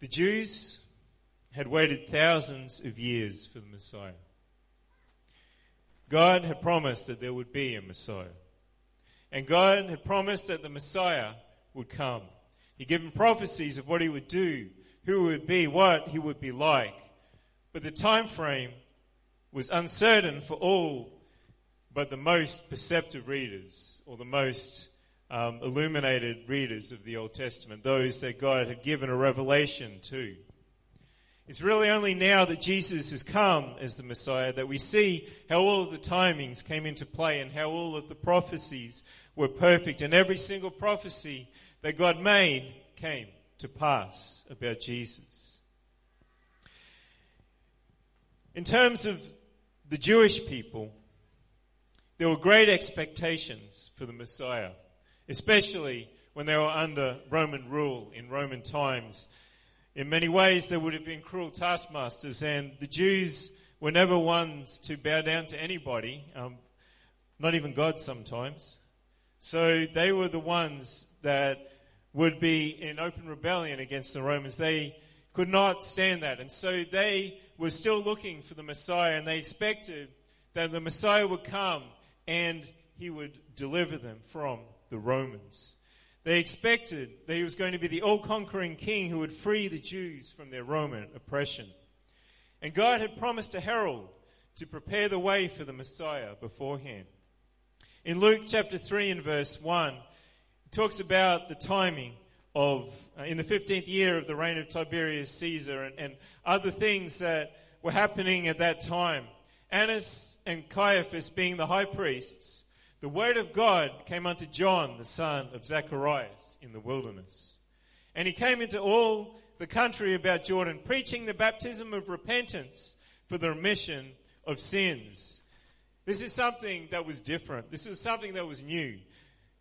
The Jews had waited thousands of years for the Messiah. God had promised that there would be a Messiah. And God had promised that the Messiah would come. He'd given prophecies of what he would do, who he would be, what he would be like. But the time frame was uncertain for all but the most perceptive readers or the most um, illuminated readers of the Old Testament, those that God had given a revelation to. It's really only now that Jesus has come as the Messiah that we see how all of the timings came into play and how all of the prophecies were perfect and every single prophecy that God made came to pass about Jesus. In terms of the Jewish people, there were great expectations for the Messiah, especially when they were under Roman rule in Roman times in many ways, they would have been cruel taskmasters, and the Jews were never ones to bow down to anybody, um, not even God sometimes. So they were the ones that would be in open rebellion against the Romans. They could not stand that. And so they were still looking for the Messiah, and they expected that the Messiah would come and he would deliver them from the Romans. They expected that he was going to be the all conquering king who would free the Jews from their Roman oppression. And God had promised a herald to prepare the way for the Messiah beforehand. In Luke chapter 3 and verse 1, it talks about the timing of, uh, in the 15th year of the reign of Tiberius Caesar and, and other things that were happening at that time. Annas and Caiaphas being the high priests the word of God came unto John, the son of Zacharias, in the wilderness. And he came into all the country about Jordan, preaching the baptism of repentance for the remission of sins. This is something that was different. This is something that was new.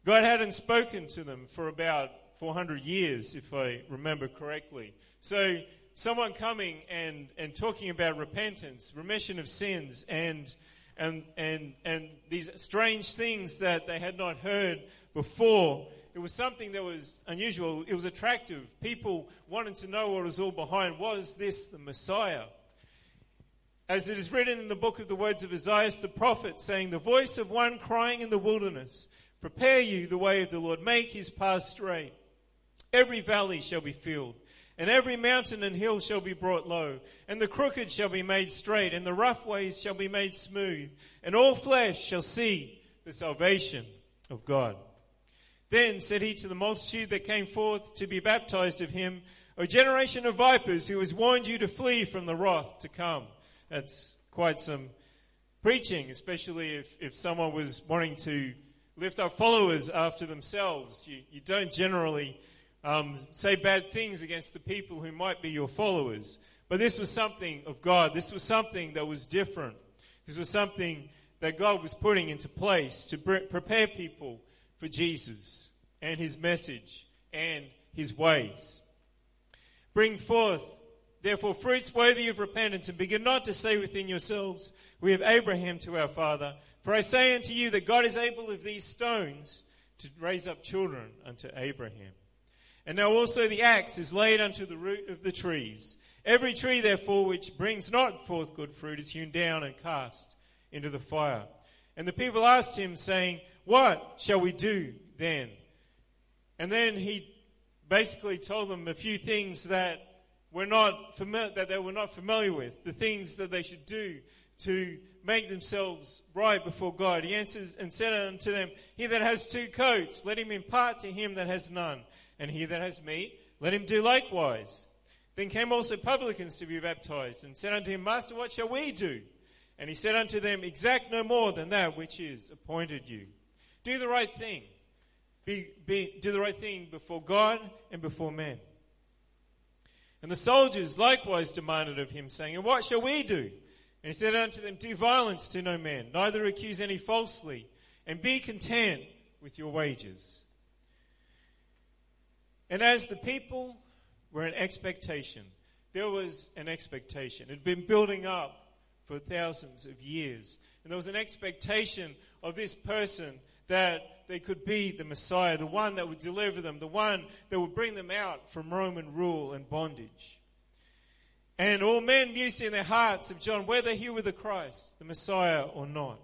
God hadn't spoken to them for about 400 years, if I remember correctly. So, someone coming and, and talking about repentance, remission of sins, and and, and, and these strange things that they had not heard before. It was something that was unusual. It was attractive. People wanted to know what was all behind. Was this the Messiah? As it is written in the book of the words of Isaiah the prophet, saying, The voice of one crying in the wilderness, Prepare you the way of the Lord, make his path straight. Every valley shall be filled and every mountain and hill shall be brought low, and the crooked shall be made straight, and the rough ways shall be made smooth, and all flesh shall see the salvation of God. Then said he to the multitude that came forth to be baptized of him, O generation of vipers, who has warned you to flee from the wrath to come. That's quite some preaching, especially if, if someone was wanting to lift up followers after themselves. You, you don't generally um, say bad things against the people who might be your followers. But this was something of God. This was something that was different. This was something that God was putting into place to prepare people for Jesus and his message and his ways. Bring forth, therefore, fruits worthy of repentance and begin not to say within yourselves, We have Abraham to our father. For I say unto you that God is able of these stones to raise up children unto Abraham. And now also the axe is laid unto the root of the trees. Every tree, therefore, which brings not forth good fruit is hewn down and cast into the fire. And the people asked him, saying, What shall we do then? And then he basically told them a few things that were not familiar, that they were not familiar with, the things that they should do to make themselves right before God. He answers and said unto them, He that has two coats, let him impart to him that has none and he that has meat, let him do likewise. Then came also publicans to be baptized, and said unto him, Master, what shall we do? And he said unto them, Exact no more than that which is appointed you. Do the right thing. Be, be, do the right thing before God and before men. And the soldiers likewise demanded of him, saying, And what shall we do? And he said unto them, Do violence to no man, neither accuse any falsely, and be content with your wages. And as the people were in expectation, there was an expectation. It had been building up for thousands of years. And there was an expectation of this person that they could be the Messiah, the one that would deliver them, the one that would bring them out from Roman rule and bondage. And all men mused in their hearts of John whether he were the Christ, the Messiah, or not.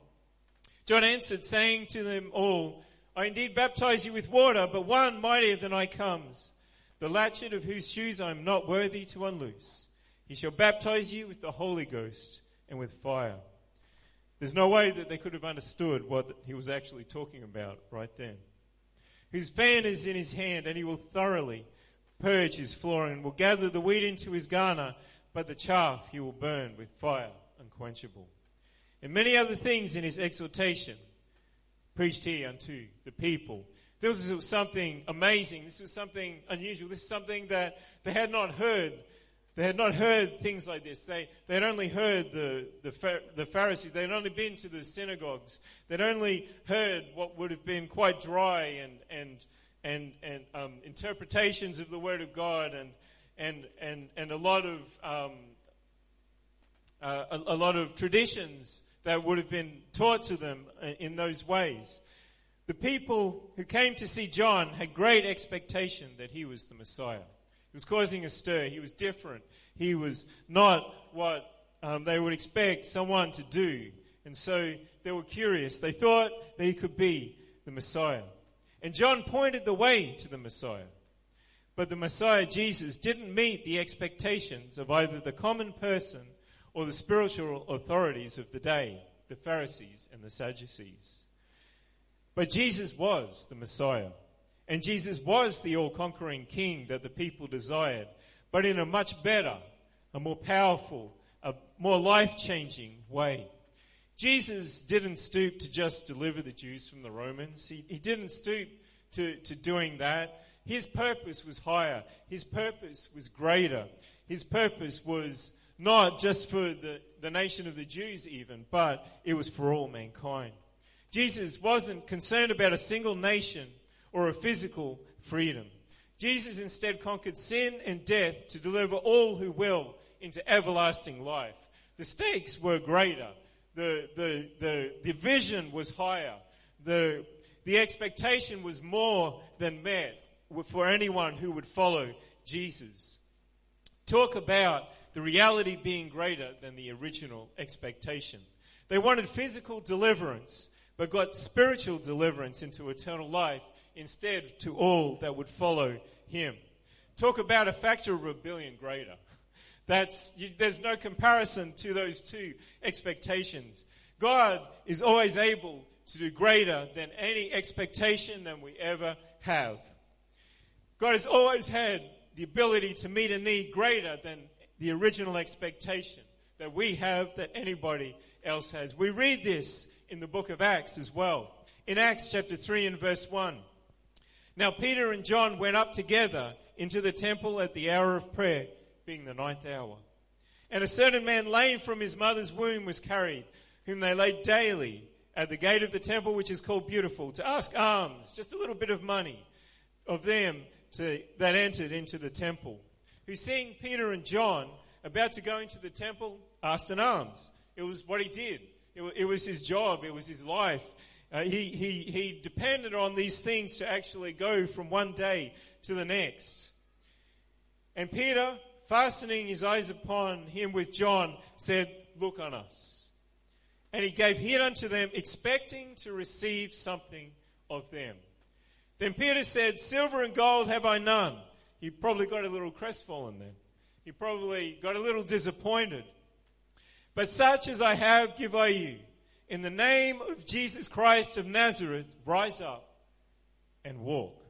John answered, saying to them all, I indeed baptize you with water, but one mightier than I comes, the latchet of whose shoes I am not worthy to unloose. He shall baptize you with the Holy Ghost and with fire. There's no way that they could have understood what he was actually talking about right then. His fan is in his hand, and he will thoroughly purge his floor and will gather the wheat into his garner, but the chaff he will burn with fire unquenchable. And many other things in his exhortation preached he unto the people. This was something amazing. This was something unusual. This is something that they had not heard they had not heard things like this. They, they had only heard the, the, the Pharisees. They had only been to the synagogues. They'd only heard what would have been quite dry and, and, and, and um, interpretations of the Word of God and, and, and, and a lot of, um, uh, a, a lot of traditions that would have been taught to them in those ways. The people who came to see John had great expectation that he was the Messiah. He was causing a stir. He was different. He was not what um, they would expect someone to do. And so they were curious. They thought that he could be the Messiah. And John pointed the way to the Messiah. But the Messiah, Jesus, didn't meet the expectations of either the common person or the spiritual authorities of the day, the Pharisees and the Sadducees. But Jesus was the Messiah. And Jesus was the all conquering king that the people desired, but in a much better, a more powerful, a more life changing way. Jesus didn't stoop to just deliver the Jews from the Romans. He, he didn't stoop to, to doing that. His purpose was higher. His purpose was greater. His purpose was not just for the, the nation of the Jews, even, but it was for all mankind. Jesus wasn't concerned about a single nation or a physical freedom. Jesus instead conquered sin and death to deliver all who will into everlasting life. The stakes were greater. The, the, the, the vision was higher. The, the expectation was more than met for anyone who would follow Jesus. Talk about the reality being greater than the original expectation. They wanted physical deliverance, but got spiritual deliverance into eternal life instead to all that would follow him. Talk about a factor of a billion greater. That's, you, there's no comparison to those two expectations. God is always able to do greater than any expectation than we ever have. God has always had the ability to meet a need greater than the original expectation that we have that anybody else has. We read this in the book of Acts as well. In Acts chapter 3 and verse 1. Now Peter and John went up together into the temple at the hour of prayer, being the ninth hour. And a certain man lame from his mother's womb was carried, whom they laid daily at the gate of the temple, which is called Beautiful, to ask alms, just a little bit of money, of them to, that entered into the temple. Who, seeing Peter and John about to go into the temple, asked an alms. It was what he did. It, it was his job. It was his life. Uh, he, he, he depended on these things to actually go from one day to the next. And Peter, fastening his eyes upon him with John, said, Look on us. And he gave heed unto them, expecting to receive something of them. Then Peter said, Silver and gold have I none. He probably got a little crestfallen then. He probably got a little disappointed. But such as I have give I you. In the name of Jesus Christ of Nazareth, rise up and walk.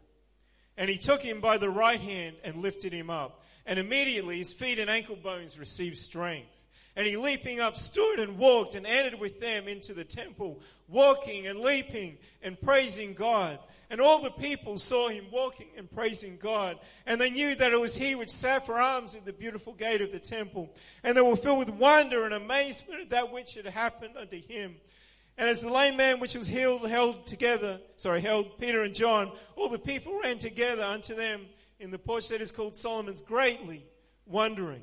And he took him by the right hand and lifted him up. And immediately his feet and ankle bones received strength. And he leaping up stood and walked and entered with them into the temple, walking and leaping and praising God. And all the people saw him walking and praising God. And they knew that it was he which sat for alms at the beautiful gate of the temple. And they were filled with wonder and amazement at that which had happened unto him. And as the lame man which was healed held together, sorry, held Peter and John, all the people ran together unto them in the porch that is called Solomon's, greatly wondering.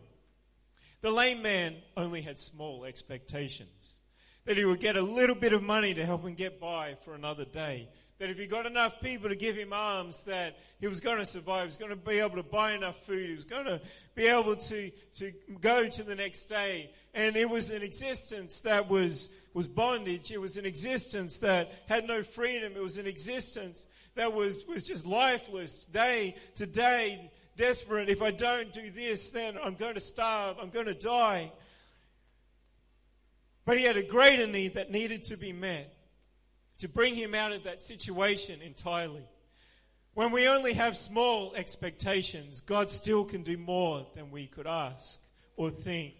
The lame man only had small expectations that he would get a little bit of money to help him get by for another day. That if he got enough people to give him alms, that he was going to survive. He was going to be able to buy enough food. He was going to be able to, to go to the next day. And it was an existence that was, was bondage. It was an existence that had no freedom. It was an existence that was, was just lifeless day to day, desperate. If I don't do this, then I'm going to starve. I'm going to die. But he had a greater need that needed to be met to bring him out of that situation entirely. When we only have small expectations, God still can do more than we could ask or think.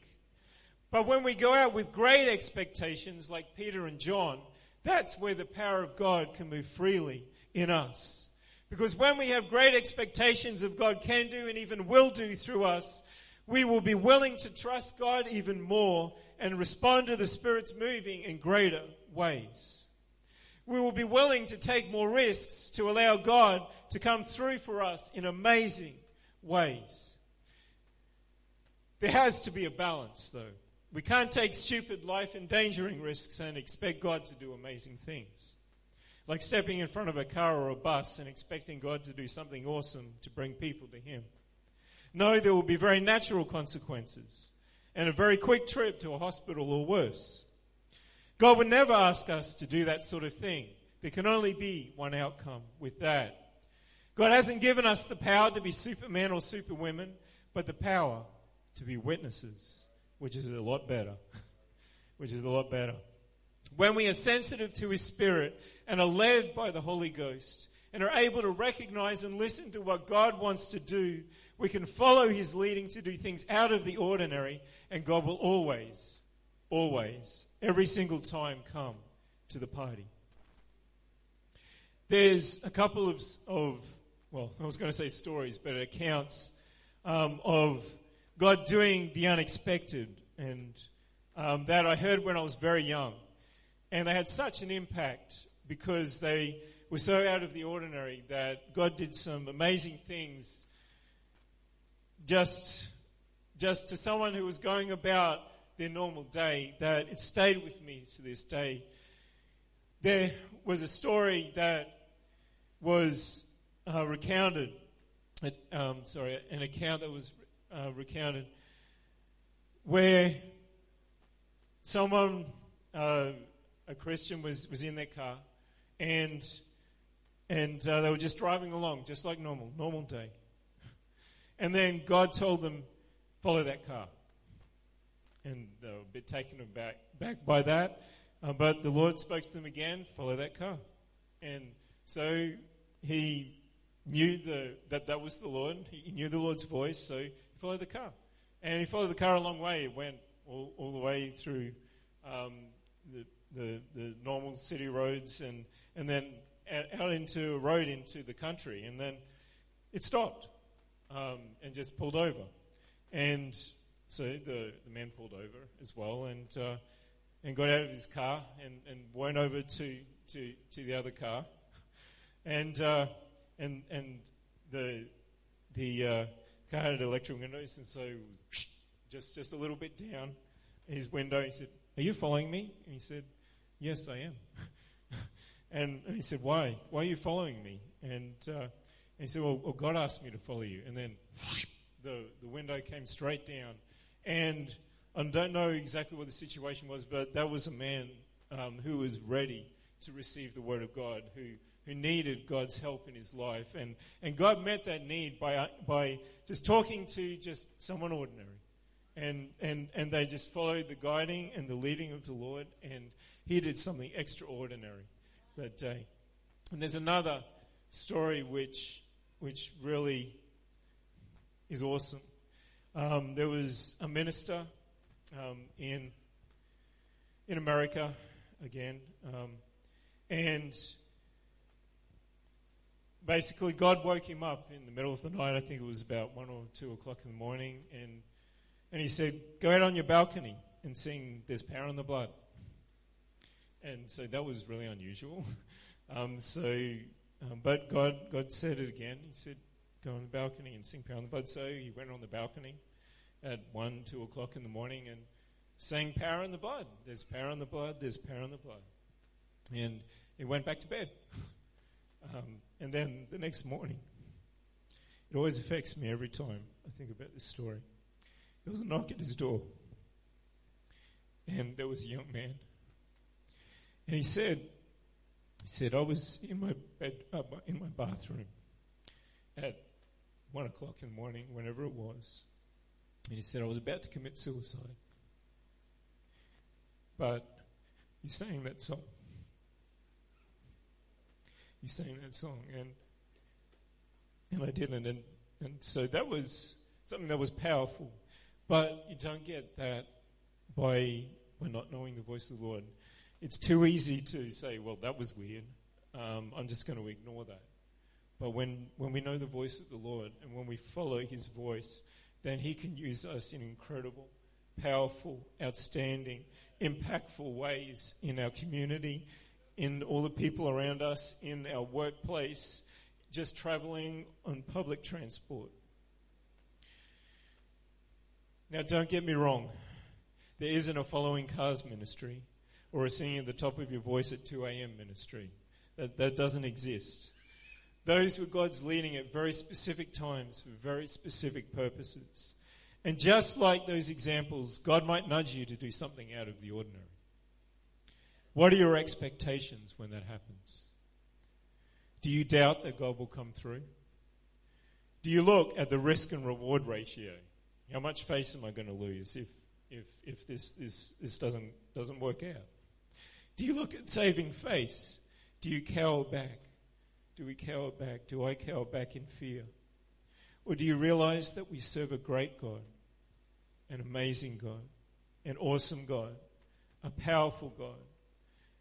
But when we go out with great expectations, like Peter and John, that's where the power of God can move freely in us. Because when we have great expectations of God can do and even will do through us, we will be willing to trust God even more and respond to the Spirit's moving in greater ways we will be willing to take more risks to allow God to come through for us in amazing ways. There has to be a balance, though. We can't take stupid life endangering risks and expect God to do amazing things. Like stepping in front of a car or a bus and expecting God to do something awesome to bring people to Him. No, there will be very natural consequences and a very quick trip to a hospital or worse. God would never ask us to do that sort of thing. There can only be one outcome with that. God hasn't given us the power to be supermen or superwomen, but the power to be witnesses, which is a lot better. which is a lot better. When we are sensitive to His Spirit and are led by the Holy Ghost and are able to recognize and listen to what God wants to do, we can follow His leading to do things out of the ordinary, and God will always, always every single time come to the party. There's a couple of, of well, I was going to say stories, but accounts um, of God doing the unexpected, and um, that I heard when I was very young. And they had such an impact because they were so out of the ordinary that God did some amazing things just, just to someone who was going about their normal day that it stayed with me to this day. There was a story that was uh, recounted, um, sorry, an account that was uh, recounted where someone, uh, a Christian, was, was in their car and and uh, they were just driving along, just like normal, normal day. And then God told them, follow that car and they were a bit taken aback back by that. Uh, but the Lord spoke to them again, follow that car. And so he knew the, that that was the Lord. He knew the Lord's voice, so he followed the car. And he followed the car a long way. It went all, all the way through um, the, the, the normal city roads and, and then out into a road into the country. And then it stopped um, and just pulled over. And so the, the man pulled over as well and, uh, and got out of his car and, and went over to, to, to the other car. And, uh, and, and the, the uh, car had electric windows, and so just, just a little bit down his window, he said, Are you following me? And he said, Yes, I am. and, and he said, Why? Why are you following me? And, uh, and he said, well, well, God asked me to follow you. And then the, the window came straight down and I don't know exactly what the situation was, but that was a man um, who was ready to receive the word of God, who, who needed God's help in his life. And, and God met that need by, by just talking to just someone ordinary. And, and, and they just followed the guiding and the leading of the Lord, and he did something extraordinary that day. And there's another story which, which really is awesome. Um, there was a minister um, in in America again, um, and basically God woke him up in the middle of the night. I think it was about one or two o'clock in the morning, and and he said, "Go out on your balcony and sing There's Power in the Blood." And so that was really unusual. Um, so, um, but God God said it again. He said, go on the balcony and sing Power in the Blood. So he went on the balcony at 1, 2 o'clock in the morning and sang Power in the Blood. There's power in the blood, there's power in the blood. And he went back to bed. Um, and then the next morning, it always affects me every time I think about this story. There was a knock at his door, and there was a young man. And he said, he said, I was in my bed, uh, in my bathroom at one o'clock in the morning, whenever it was. And he said, I was about to commit suicide. But you sang that song. You sang that song, and and I didn't, and and so that was something that was powerful. But you don't get that by by not knowing the voice of the Lord. It's too easy to say, "Well, that was weird. Um, I'm just going to ignore that." But when when we know the voice of the Lord and when we follow His voice, then He can use us in incredible, powerful, outstanding, impactful ways in our community, in all the people around us, in our workplace, just traveling on public transport. Now, don't get me wrong. There isn't a following cars ministry or a singing at the top of your voice at 2 a.m. ministry. That, that doesn't exist. Those were God's leading at very specific times for very specific purposes. And just like those examples, God might nudge you to do something out of the ordinary. What are your expectations when that happens? Do you doubt that God will come through? Do you look at the risk and reward ratio? How much face am I going to lose if, if, if this, this, this doesn't, doesn't work out? Do you look at saving face? Do you cower back? Do we cower back? Do I cower back in fear? Or do you realize that we serve a great God, an amazing God, an awesome God, a powerful God,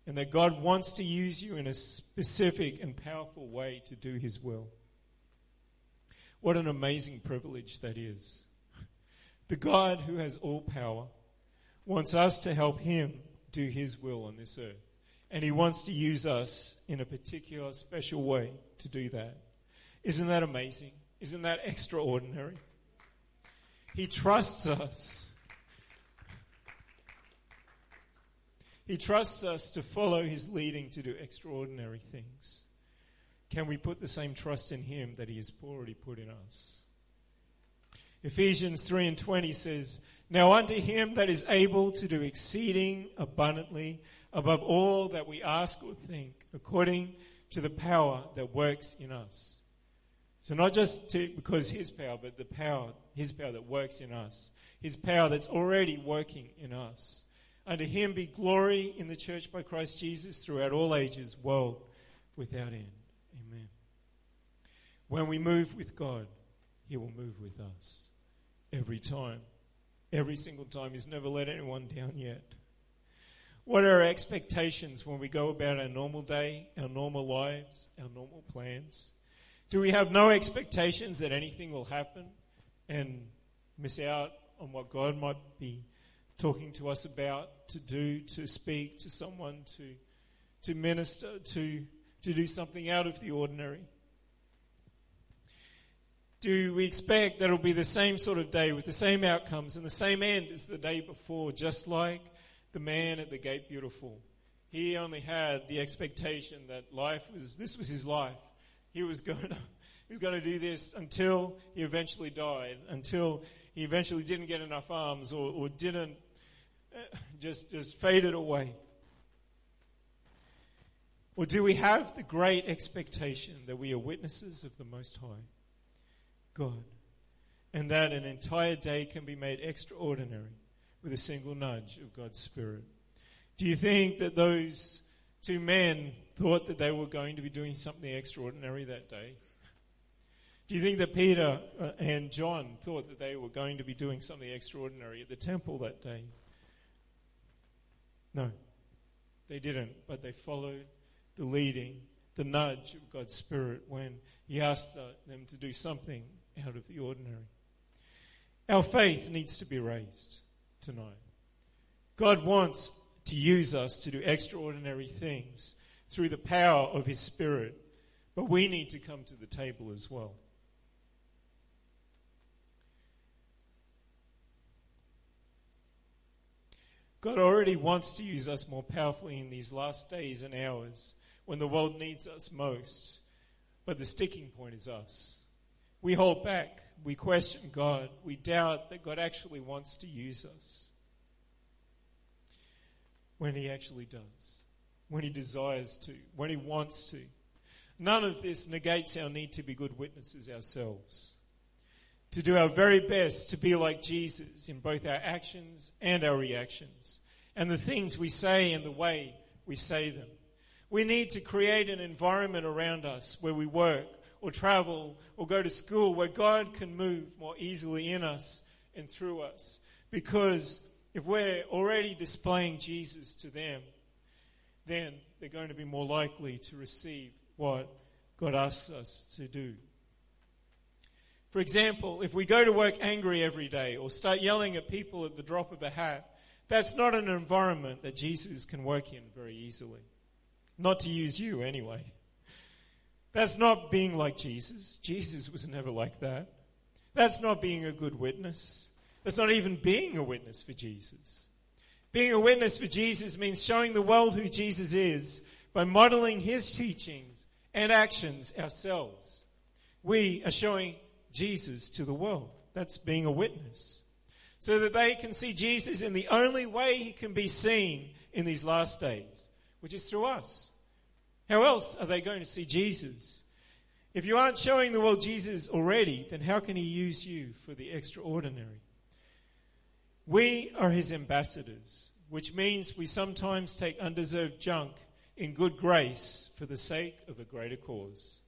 and that God wants to use you in a specific and powerful way to do His will? What an amazing privilege that is. The God who has all power wants us to help Him do His will on this earth. And He wants to use us in a particular, special way to do that. Isn't that amazing? Isn't that extraordinary? He trusts us. He trusts us to follow His leading to do extraordinary things. Can we put the same trust in Him that He has already put in us? Ephesians 3 and 20 says, Now unto Him that is able to do exceeding abundantly above all that we ask or think, according to the power that works in us. So not just to, because His power, but the power, His power that works in us. His power that's already working in us. Unto Him be glory in the church by Christ Jesus throughout all ages, world without end. Amen. When we move with God, He will move with us. Every time. Every single time. He's never let anyone down yet. What are our expectations when we go about our normal day, our normal lives, our normal plans? Do we have no expectations that anything will happen and miss out on what God might be talking to us about, to do, to speak to someone, to, to minister, to, to do something out of the ordinary? Do we expect that it'll be the same sort of day with the same outcomes and the same end as the day before, just like the man at the gate beautiful. He only had the expectation that life was, this was his life. He was going to, he was going to do this until he eventually died, until he eventually didn't get enough alms or, or didn't, just, just faded away. Or do we have the great expectation that we are witnesses of the Most High God and that an entire day can be made extraordinary with a single nudge of God's Spirit. Do you think that those two men thought that they were going to be doing something extraordinary that day? Do you think that Peter uh, and John thought that they were going to be doing something extraordinary at the temple that day? No, they didn't, but they followed the leading, the nudge of God's Spirit when He asked uh, them to do something out of the ordinary. Our faith needs to be raised tonight. God wants to use us to do extraordinary things through the power of His Spirit, but we need to come to the table as well. God already wants to use us more powerfully in these last days and hours when the world needs us most. But the sticking point is us. We hold back. We question God. We doubt that God actually wants to use us. When He actually does. When He desires to. When He wants to. None of this negates our need to be good witnesses ourselves. To do our very best to be like Jesus in both our actions and our reactions. And the things we say and the way we say them. We need to create an environment around us where we work or travel or go to school where God can move more easily in us and through us. Because if we're already displaying Jesus to them, then they're going to be more likely to receive what God asks us to do. For example, if we go to work angry every day or start yelling at people at the drop of a hat, that's not an environment that Jesus can work in very easily. Not to use you anyway. That's not being like Jesus. Jesus was never like that. That's not being a good witness. That's not even being a witness for Jesus. Being a witness for Jesus means showing the world who Jesus is by modeling his teachings and actions ourselves. We are showing Jesus to the world. That's being a witness. So that they can see Jesus in the only way he can be seen in these last days, which is through us. How else are they going to see Jesus? If you aren't showing the world Jesus already, then how can he use you for the extraordinary? We are his ambassadors, which means we sometimes take undeserved junk in good grace for the sake of a greater cause.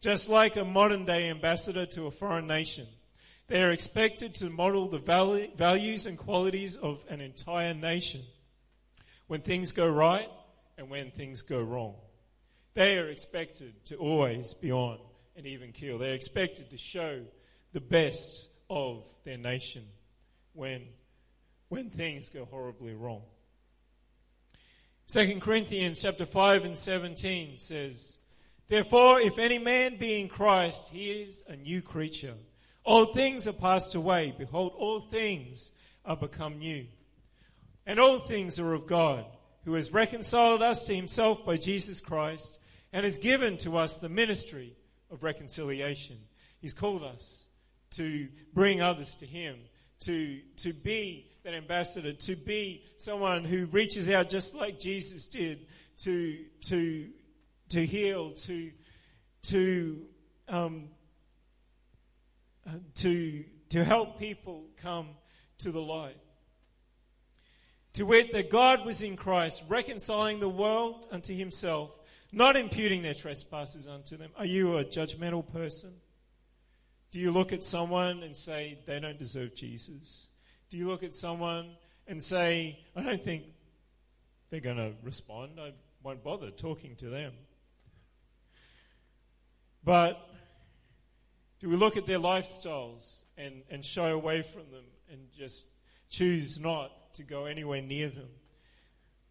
Just like a modern day ambassador to a foreign nation, they are expected to model the values and qualities of an entire nation when things go right and when things go wrong. They are expected to always be on an even keel. They're expected to show the best of their nation when, when things go horribly wrong. 2 Corinthians chapter 5 and 17 says, Therefore, if any man be in Christ, he is a new creature. All things are passed away. Behold, all things are become new. And all things are of God, who has reconciled us to himself by Jesus Christ, and has given to us the ministry of reconciliation. He's called us to bring others to him, to, to be that ambassador, to be someone who reaches out just like Jesus did to, to, to heal, to, to, um, uh, to, to help people come to the light. To wit, that God was in Christ, reconciling the world unto himself, not imputing their trespasses unto them. Are you a judgmental person? Do you look at someone and say, they don't deserve Jesus? Do you look at someone and say, I don't think they're going to respond. I won't bother talking to them. But do we look at their lifestyles and, and shy away from them and just choose not to go anywhere near them?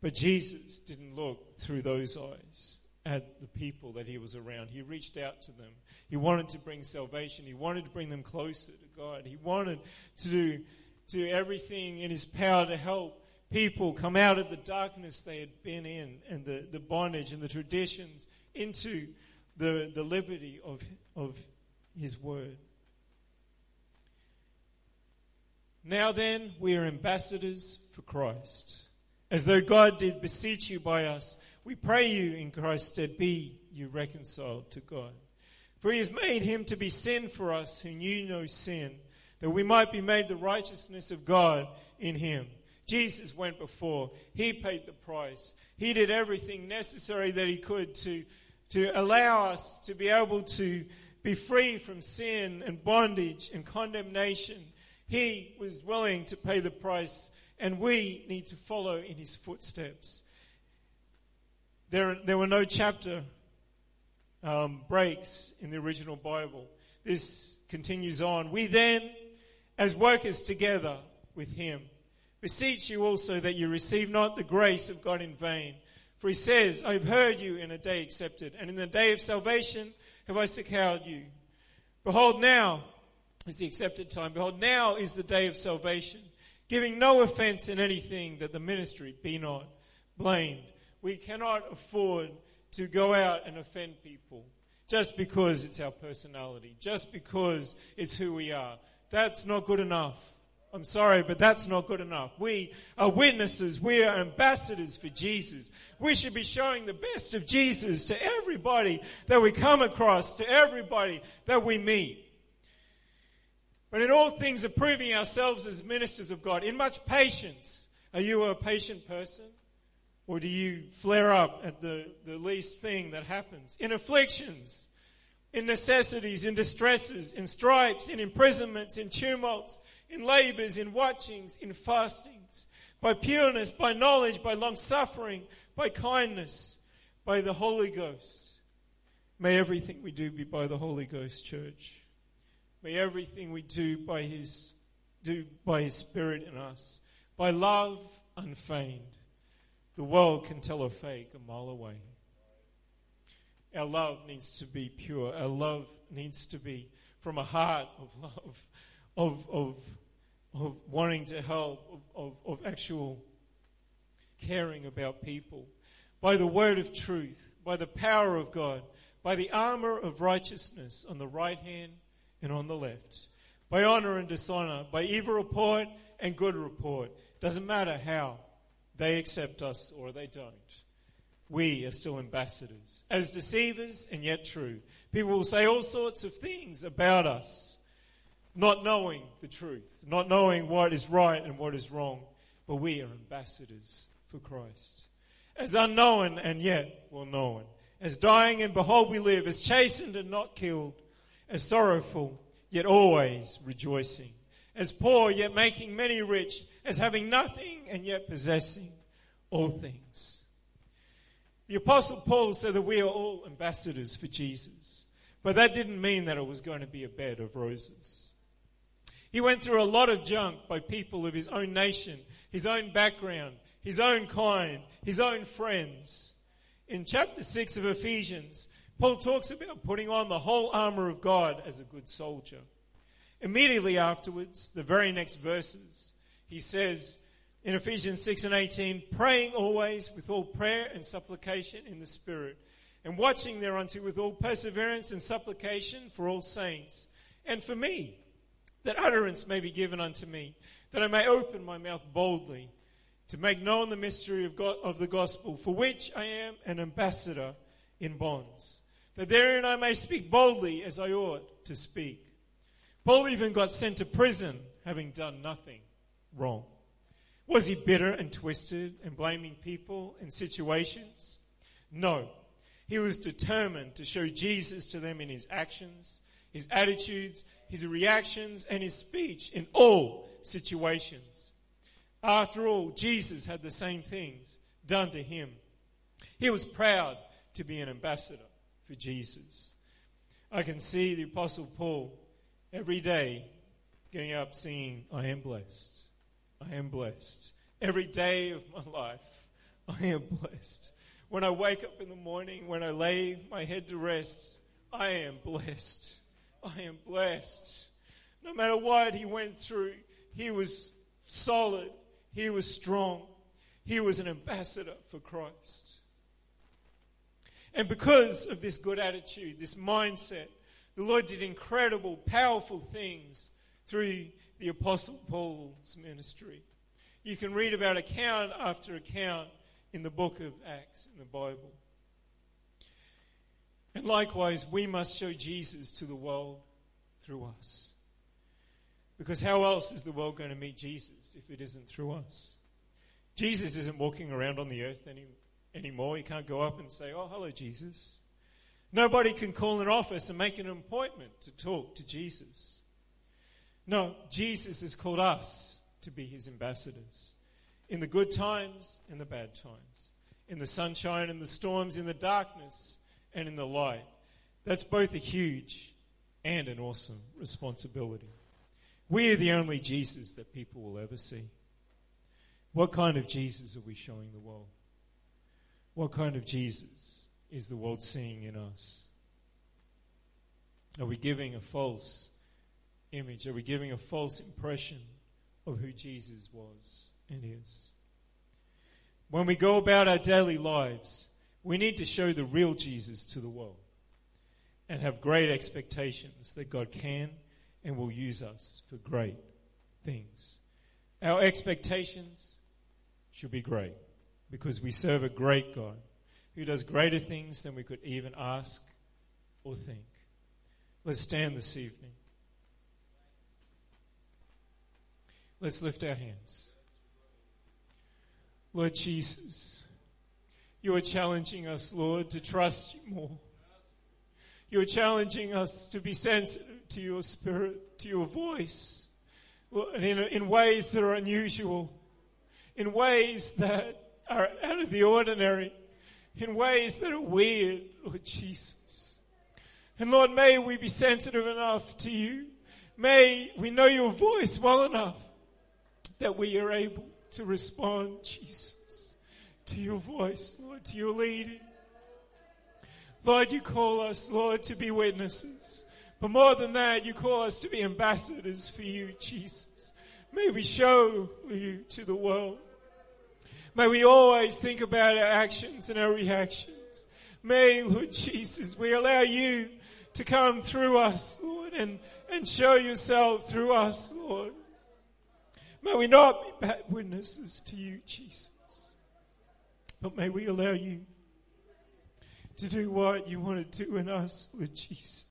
But Jesus didn't look through those eyes at the people that he was around. He reached out to them. He wanted to bring salvation. He wanted to bring them closer to God. He wanted to do to everything in his power to help people come out of the darkness they had been in and the, the bondage and the traditions into the, the liberty of, of his word. Now then, we are ambassadors for Christ. As though God did beseech you by us, we pray you in Christ's stead, be you reconciled to God. For he has made him to be sin for us who knew no sin that we might be made the righteousness of God in him. Jesus went before. He paid the price. He did everything necessary that he could to, to allow us to be able to be free from sin and bondage and condemnation. He was willing to pay the price, and we need to follow in his footsteps. There, there were no chapter um, breaks in the original Bible. This continues on. We then, as workers together with him. Beseech you also that you receive not the grace of God in vain. For he says, I have heard you in a day accepted, and in the day of salvation have I succored you. Behold, now is the accepted time. Behold, now is the day of salvation, giving no offense in anything that the ministry be not blamed. We cannot afford to go out and offend people, just because it's our personality, just because it's who we are. That's not good enough. I'm sorry, but that's not good enough. We are witnesses. We are ambassadors for Jesus. We should be showing the best of Jesus to everybody that we come across, to everybody that we meet. But in all things, approving ourselves as ministers of God, in much patience. Are you a patient person? Or do you flare up at the, the least thing that happens? In afflictions, in necessities, in distresses, in stripes, in imprisonments, in tumults, in labors, in watchings, in fastings, by pureness, by knowledge, by long suffering, by kindness, by the Holy Ghost. May everything we do be by the Holy Ghost, church. May everything we do by His do by His Spirit in us, by love unfeigned. The world can tell a fake a mile away. Our love needs to be pure. Our love needs to be from a heart of love, of, of, of wanting to help, of, of, of actual caring about people. By the word of truth, by the power of God, by the armor of righteousness on the right hand and on the left, by honor and dishonor, by evil report and good report. Doesn't matter how they accept us or they don't we are still ambassadors. As deceivers and yet true. People will say all sorts of things about us, not knowing the truth, not knowing what is right and what is wrong, but we are ambassadors for Christ. As unknown and yet well known. As dying and behold we live, as chastened and not killed, as sorrowful yet always rejoicing, as poor yet making many rich, as having nothing and yet possessing all things. The Apostle Paul said that we are all ambassadors for Jesus. But that didn't mean that it was going to be a bed of roses. He went through a lot of junk by people of his own nation, his own background, his own kind, his own friends. In chapter 6 of Ephesians, Paul talks about putting on the whole armor of God as a good soldier. Immediately afterwards, the very next verses, he says, in Ephesians 6 and 18, praying always with all prayer and supplication in the Spirit, and watching thereunto with all perseverance and supplication for all saints, and for me, that utterance may be given unto me, that I may open my mouth boldly to make known the mystery of, God, of the gospel, for which I am an ambassador in bonds, that therein I may speak boldly as I ought to speak. Paul even got sent to prison, having done nothing wrong. Was he bitter and twisted and blaming people and situations? No. He was determined to show Jesus to them in his actions, his attitudes, his reactions, and his speech in all situations. After all, Jesus had the same things done to him. He was proud to be an ambassador for Jesus. I can see the Apostle Paul every day getting up singing, I am blessed. I am blessed. Every day of my life, I am blessed. When I wake up in the morning, when I lay my head to rest, I am blessed. I am blessed. No matter what he went through, he was solid. He was strong. He was an ambassador for Christ. And because of this good attitude, this mindset, the Lord did incredible, powerful things through the Apostle Paul's ministry. You can read about account after account in the book of Acts in the Bible. And likewise, we must show Jesus to the world through us. Because how else is the world going to meet Jesus if it isn't through us? Jesus isn't walking around on the earth any, anymore. He can't go up and say, Oh, hello, Jesus. Nobody can call an office and make an appointment to talk to Jesus. No, Jesus has called us to be his ambassadors. In the good times and the bad times. In the sunshine and the storms, in the darkness and in the light. That's both a huge and an awesome responsibility. We are the only Jesus that people will ever see. What kind of Jesus are we showing the world? What kind of Jesus is the world seeing in us? Are we giving a false image? Are we giving a false impression of who Jesus was and is? When we go about our daily lives, we need to show the real Jesus to the world. and have great expectations that God can and will use us for great things. Our expectations should be great because we serve a great God who does greater things than we could even ask or think. Let's stand this evening. Let's lift our hands. Lord Jesus, you are challenging us, Lord, to trust you more. You are challenging us to be sensitive to your spirit, to your voice, in, in ways that are unusual, in ways that are out of the ordinary, in ways that are weird, Lord Jesus. And Lord, may we be sensitive enough to you. May we know your voice well enough that we are able to respond, Jesus, to your voice, Lord, to your leading. Lord, you call us, Lord, to be witnesses. But more than that, you call us to be ambassadors for you, Jesus. May we show you to the world. May we always think about our actions and our reactions. May, Lord Jesus, we allow you to come through us, Lord, and, and show yourself through us, Lord. May we not be bad witnesses to you, Jesus. But may we allow you to do what you want to do in us, Lord Jesus.